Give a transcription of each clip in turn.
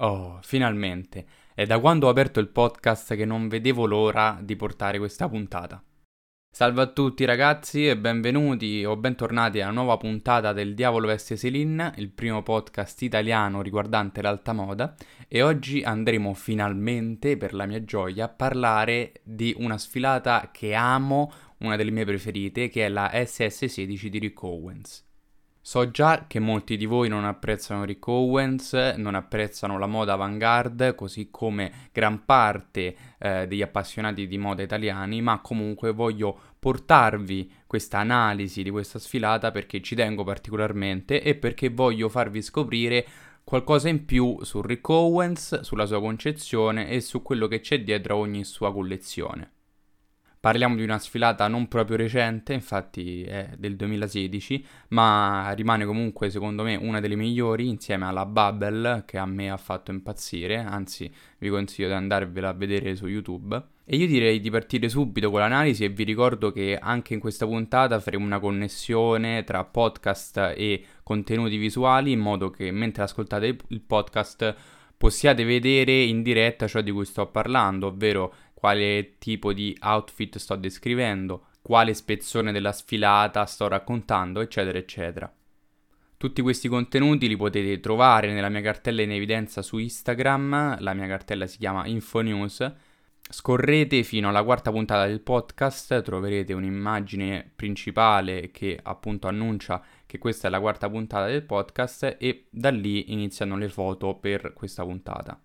Oh, finalmente. È da quando ho aperto il podcast che non vedevo l'ora di portare questa puntata. Salve a tutti ragazzi e benvenuti o bentornati alla nuova puntata del Diavolo Veste Celine, il primo podcast italiano riguardante l'alta moda e oggi andremo finalmente, per la mia gioia, a parlare di una sfilata che amo, una delle mie preferite, che è la SS16 di Rick Owens. So già che molti di voi non apprezzano Rick Owens, non apprezzano la moda avant-garde, così come gran parte eh, degli appassionati di moda italiani, ma comunque voglio portarvi questa analisi di questa sfilata perché ci tengo particolarmente e perché voglio farvi scoprire qualcosa in più su Rick Owens, sulla sua concezione e su quello che c'è dietro a ogni sua collezione. Parliamo di una sfilata non proprio recente, infatti è del 2016, ma rimane comunque secondo me una delle migliori insieme alla Bubble che a me ha fatto impazzire, anzi vi consiglio di andarvela a vedere su YouTube. E io direi di partire subito con l'analisi e vi ricordo che anche in questa puntata faremo una connessione tra podcast e contenuti visuali in modo che mentre ascoltate il podcast possiate vedere in diretta ciò di cui sto parlando, ovvero quale tipo di outfit sto descrivendo, quale spezzone della sfilata sto raccontando, eccetera, eccetera. Tutti questi contenuti li potete trovare nella mia cartella in evidenza su Instagram, la mia cartella si chiama Infonews. Scorrete fino alla quarta puntata del podcast, troverete un'immagine principale che appunto annuncia che questa è la quarta puntata del podcast e da lì iniziano le foto per questa puntata.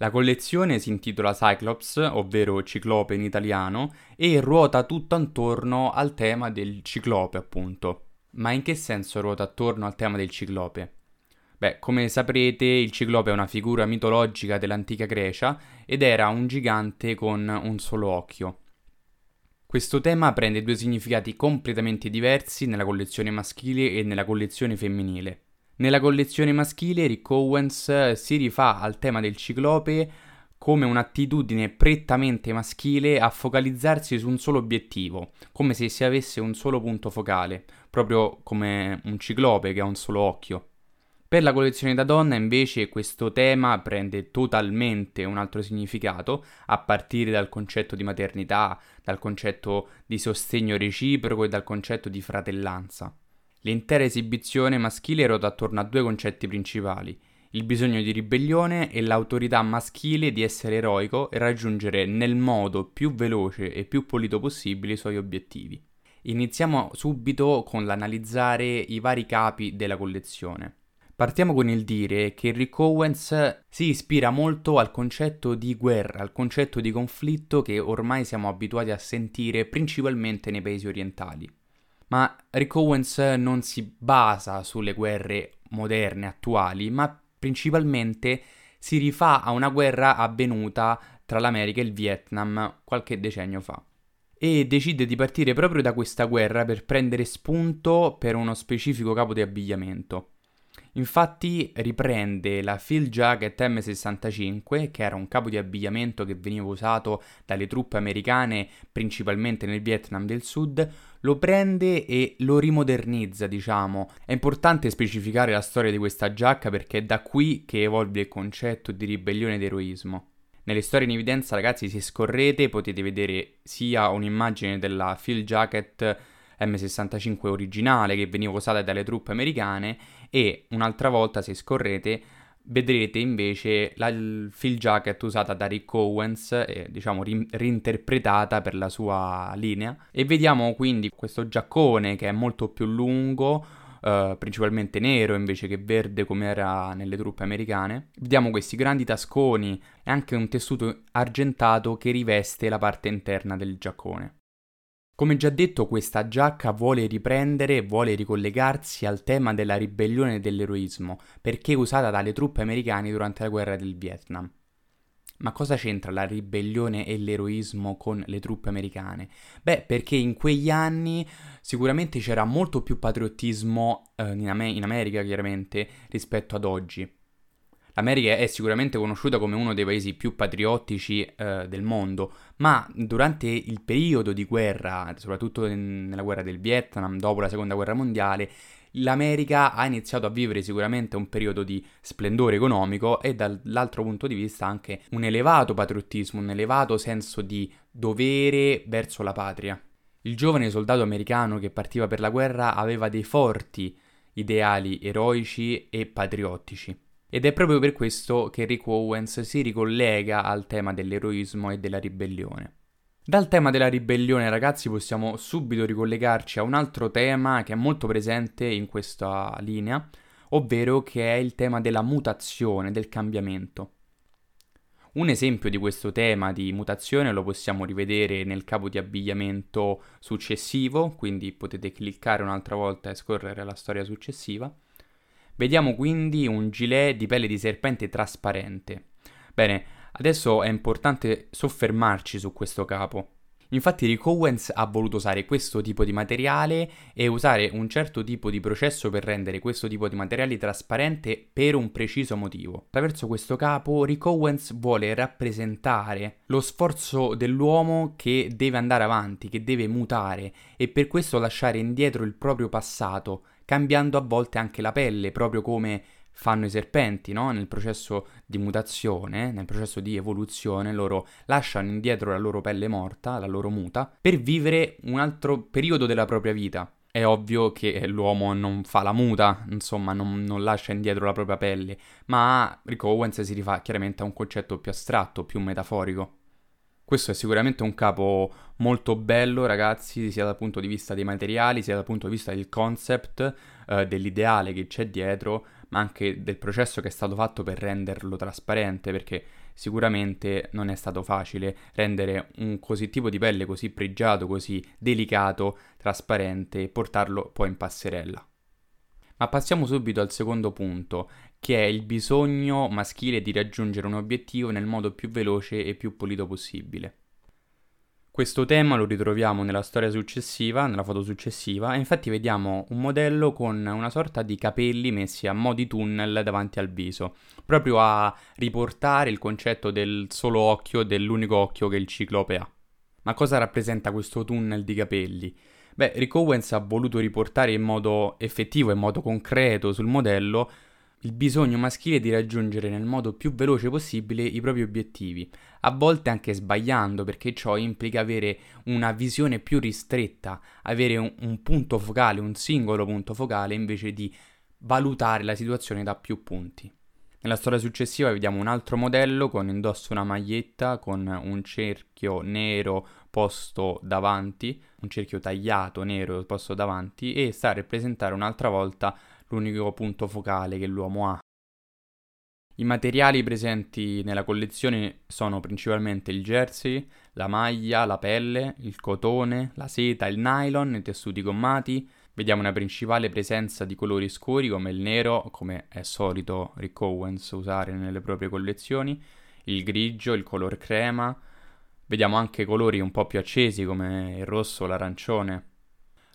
La collezione si intitola Cyclops, ovvero ciclope in italiano, e ruota tutto attorno al tema del ciclope, appunto. Ma in che senso ruota attorno al tema del ciclope? Beh, come saprete, il ciclope è una figura mitologica dell'antica Grecia ed era un gigante con un solo occhio. Questo tema prende due significati completamente diversi nella collezione maschile e nella collezione femminile. Nella collezione maschile Rick Owens si rifà al tema del ciclope come un'attitudine prettamente maschile a focalizzarsi su un solo obiettivo, come se si avesse un solo punto focale, proprio come un ciclope che ha un solo occhio. Per la collezione da donna invece questo tema prende totalmente un altro significato, a partire dal concetto di maternità, dal concetto di sostegno reciproco e dal concetto di fratellanza. L'intera esibizione maschile ruota attorno a due concetti principali, il bisogno di ribellione e l'autorità maschile di essere eroico e raggiungere nel modo più veloce e più pulito possibile i suoi obiettivi. Iniziamo subito con l'analizzare i vari capi della collezione. Partiamo con il dire che Rick Owens si ispira molto al concetto di guerra, al concetto di conflitto che ormai siamo abituati a sentire principalmente nei paesi orientali. Ma Rick Owens non si basa sulle guerre moderne, attuali, ma principalmente si rifà a una guerra avvenuta tra l'America e il Vietnam qualche decennio fa. E decide di partire proprio da questa guerra per prendere spunto per uno specifico capo di abbigliamento. Infatti riprende la Field Jacket M65, che era un capo di abbigliamento che veniva usato dalle truppe americane principalmente nel Vietnam del Sud, lo prende e lo rimodernizza, diciamo. È importante specificare la storia di questa giacca perché è da qui che evolve il concetto di ribellione ed eroismo. Nelle storie in evidenza, ragazzi, se scorrete potete vedere sia un'immagine della Field Jacket M65 originale che veniva usata dalle truppe americane e un'altra volta se scorrete vedrete invece la field jacket usata da Rick Owens, eh, diciamo ri- reinterpretata per la sua linea e vediamo quindi questo giaccone che è molto più lungo, eh, principalmente nero invece che verde come era nelle truppe americane. Vediamo questi grandi tasconi e anche un tessuto argentato che riveste la parte interna del giaccone. Come già detto, questa giacca vuole riprendere e vuole ricollegarsi al tema della ribellione e dell'eroismo, perché usata dalle truppe americane durante la guerra del Vietnam. Ma cosa c'entra la ribellione e l'eroismo con le truppe americane? Beh, perché in quegli anni sicuramente c'era molto più patriottismo eh, in, Am- in America, chiaramente, rispetto ad oggi. L'America è sicuramente conosciuta come uno dei paesi più patriottici eh, del mondo, ma durante il periodo di guerra, soprattutto in, nella guerra del Vietnam, dopo la seconda guerra mondiale, l'America ha iniziato a vivere sicuramente un periodo di splendore economico e dall'altro punto di vista anche un elevato patriottismo, un elevato senso di dovere verso la patria. Il giovane soldato americano che partiva per la guerra aveva dei forti ideali eroici e patriottici. Ed è proprio per questo che Rick Owens si ricollega al tema dell'eroismo e della ribellione. Dal tema della ribellione, ragazzi, possiamo subito ricollegarci a un altro tema che è molto presente in questa linea, ovvero che è il tema della mutazione, del cambiamento. Un esempio di questo tema di mutazione lo possiamo rivedere nel capo di abbigliamento successivo, quindi potete cliccare un'altra volta e scorrere la storia successiva. Vediamo quindi un gilet di pelle di serpente trasparente. Bene, Adesso è importante soffermarci su questo capo. Infatti Rick Owens ha voluto usare questo tipo di materiale e usare un certo tipo di processo per rendere questo tipo di materiali trasparente per un preciso motivo. Attraverso questo capo Rick Owens vuole rappresentare lo sforzo dell'uomo che deve andare avanti, che deve mutare e per questo lasciare indietro il proprio passato, cambiando a volte anche la pelle, proprio come fanno i serpenti, no? Nel processo di mutazione, nel processo di evoluzione, loro lasciano indietro la loro pelle morta, la loro muta, per vivere un altro periodo della propria vita. È ovvio che l'uomo non fa la muta, insomma, non, non lascia indietro la propria pelle, ma Rick Owens si rifà chiaramente a un concetto più astratto, più metaforico. Questo è sicuramente un capo molto bello, ragazzi, sia dal punto di vista dei materiali, sia dal punto di vista del concept, eh, dell'ideale che c'è dietro, ma anche del processo che è stato fatto per renderlo trasparente, perché sicuramente non è stato facile rendere un così tipo di pelle così pregiato, così delicato, trasparente e portarlo poi in passerella. Ma passiamo subito al secondo punto, che è il bisogno maschile di raggiungere un obiettivo nel modo più veloce e più pulito possibile. Questo tema lo ritroviamo nella storia successiva, nella foto successiva, e infatti vediamo un modello con una sorta di capelli messi a mo' di tunnel davanti al viso, proprio a riportare il concetto del solo occhio, dell'unico occhio che il ciclope ha. Ma cosa rappresenta questo tunnel di capelli? Beh, Rick Owens ha voluto riportare in modo effettivo, in modo concreto sul modello il bisogno maschile di raggiungere nel modo più veloce possibile i propri obiettivi, a volte anche sbagliando perché ciò implica avere una visione più ristretta, avere un, un, punto focale, un singolo punto focale invece di valutare la situazione da più punti. Nella storia successiva vediamo un altro modello con indosso una maglietta con un cerchio nero posto davanti, un cerchio tagliato nero posto davanti e sta a rappresentare un'altra volta l'unico punto focale che l'uomo ha. I materiali presenti nella collezione sono principalmente il jersey, la maglia, la pelle, il cotone, la seta, il nylon, i tessuti gommati. Vediamo una principale presenza di colori scuri come il nero, come è solito Rick Owens usare nelle proprie collezioni, il grigio, il color crema. Vediamo anche colori un po' più accesi come il rosso o l'arancione.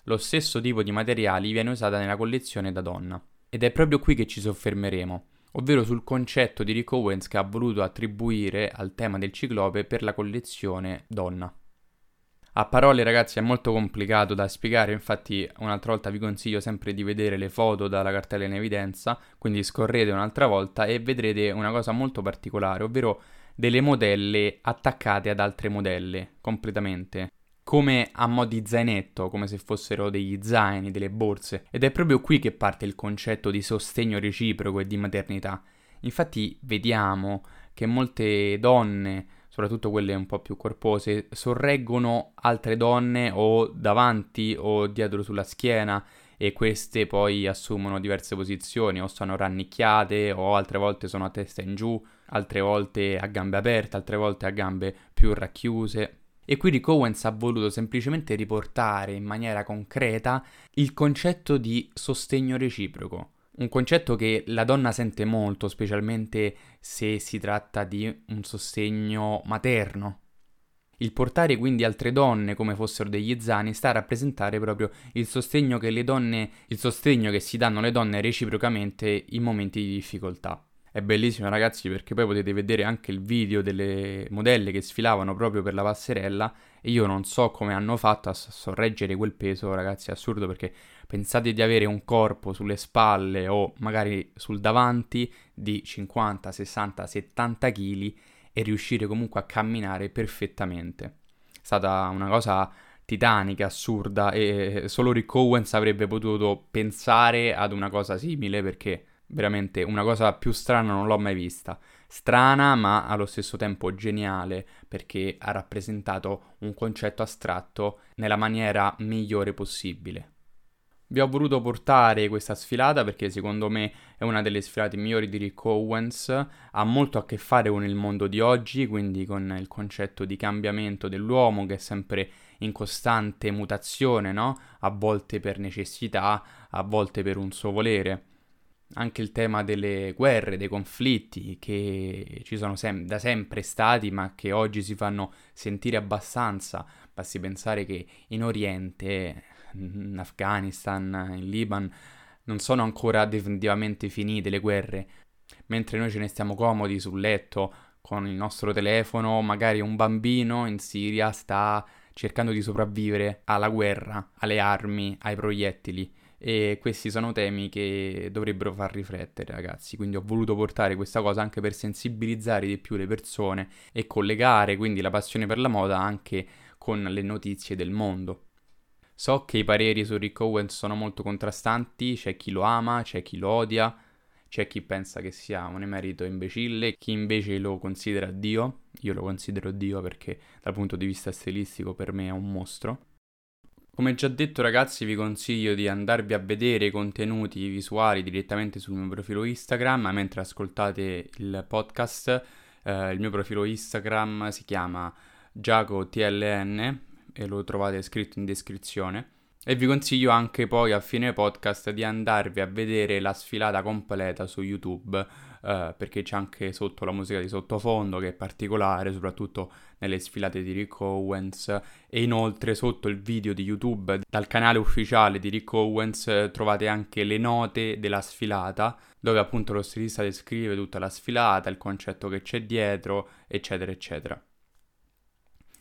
Lo stesso tipo di materiali viene usata nella collezione da donna. Ed è proprio qui che ci soffermeremo, ovvero sul concetto di Rick Owens che ha voluto attribuire al tema del ciclope per la collezione donna. A parole ragazzi è molto complicato da spiegare, infatti un'altra volta vi consiglio sempre di vedere le foto dalla cartella in evidenza, quindi scorrete un'altra volta e vedrete una cosa molto particolare, ovvero delle modelle attaccate ad altre modelle completamente come a mo' di zainetto, come se fossero degli zaini, delle borse. Ed è proprio qui che parte il concetto di sostegno reciproco e di maternità. Infatti vediamo che molte donne, soprattutto quelle un po' più corpose, sorreggono altre donne o davanti o dietro sulla schiena e queste poi assumono diverse posizioni o sono rannicchiate o altre volte sono a testa in giù, altre volte a gambe aperte, altre volte a gambe più racchiuse. E qui Rick Owens ha voluto semplicemente riportare in maniera concreta il concetto di sostegno reciproco. Un concetto che la donna sente molto, specialmente se si tratta di un sostegno materno. Il portare quindi altre donne come fossero degli zani sta a rappresentare proprio il sostegno che le donne, il sostegno che si danno le donne reciprocamente in momenti di difficoltà. È bellissimo ragazzi perché poi potete vedere anche il video delle modelle che sfilavano proprio per la passerella e io non so come hanno fatto a sorreggere quel peso ragazzi, è assurdo perché pensate di avere un corpo sulle spalle o magari sul davanti di 50, 60, 70 kg e riuscire comunque a camminare perfettamente. È stata una cosa titanica, assurda e solo Rick Owens avrebbe potuto pensare ad una cosa simile perché veramente una cosa più strana non l'ho mai vista. Strana ma allo stesso tempo geniale perché ha rappresentato un concetto astratto nella maniera migliore possibile. Vi ho voluto portare questa sfilata perché secondo me è una delle sfilate migliori di Rick Owens, ha molto a che fare con il mondo di oggi, quindi con il concetto di cambiamento dell'uomo che è sempre in costante mutazione, no? A volte per necessità, a volte per un suo volere anche il tema delle guerre, dei conflitti che ci sono sem- da sempre stati ma che oggi si fanno sentire abbastanza. Basti pensare che in Oriente, in Afghanistan, in Libano, non sono ancora definitivamente finite le guerre, mentre noi ce ne stiamo comodi sul letto con il nostro telefono, magari un bambino in Siria sta cercando di sopravvivere alla guerra, alle armi, ai proiettili e questi sono temi che dovrebbero far riflettere ragazzi, quindi ho voluto portare questa cosa anche per sensibilizzare di più le persone e collegare quindi la passione per la moda anche con le notizie del mondo. So che i pareri su Rick Owens sono molto contrastanti, c'è chi lo ama, c'è chi lo odia, c'è chi pensa che sia un emerito imbecille, chi invece lo considera Dio, io lo considero Dio perché dal punto di vista stilistico per me è un mostro. Come già detto ragazzi vi consiglio di andarvi a vedere i contenuti visuali direttamente sul mio profilo Instagram mentre ascoltate il podcast. Eh, il mio profilo Instagram si chiama GiacoTLN e lo trovate scritto in descrizione. E vi consiglio anche poi a fine podcast di andarvi a vedere la sfilata completa su YouTube eh, perché c'è anche sotto la musica di sottofondo che è particolare, soprattutto nelle sfilate di Rick Owens e inoltre sotto il video di YouTube dal canale ufficiale di Rick Owens eh, trovate anche le note della sfilata dove appunto lo stilista descrive tutta la sfilata, il concetto che c'è dietro, eccetera, eccetera.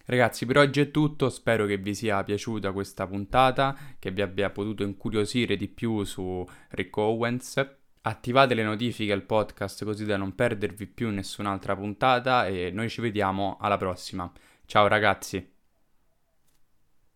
Ragazzi, per oggi è tutto, spero che vi sia piaciuta questa puntata, che vi abbia potuto incuriosire di più su Rick Owens. Attivate le notifiche al podcast così da non perdervi più nessun'altra puntata e noi ci vediamo alla prossima. Ciao ragazzi!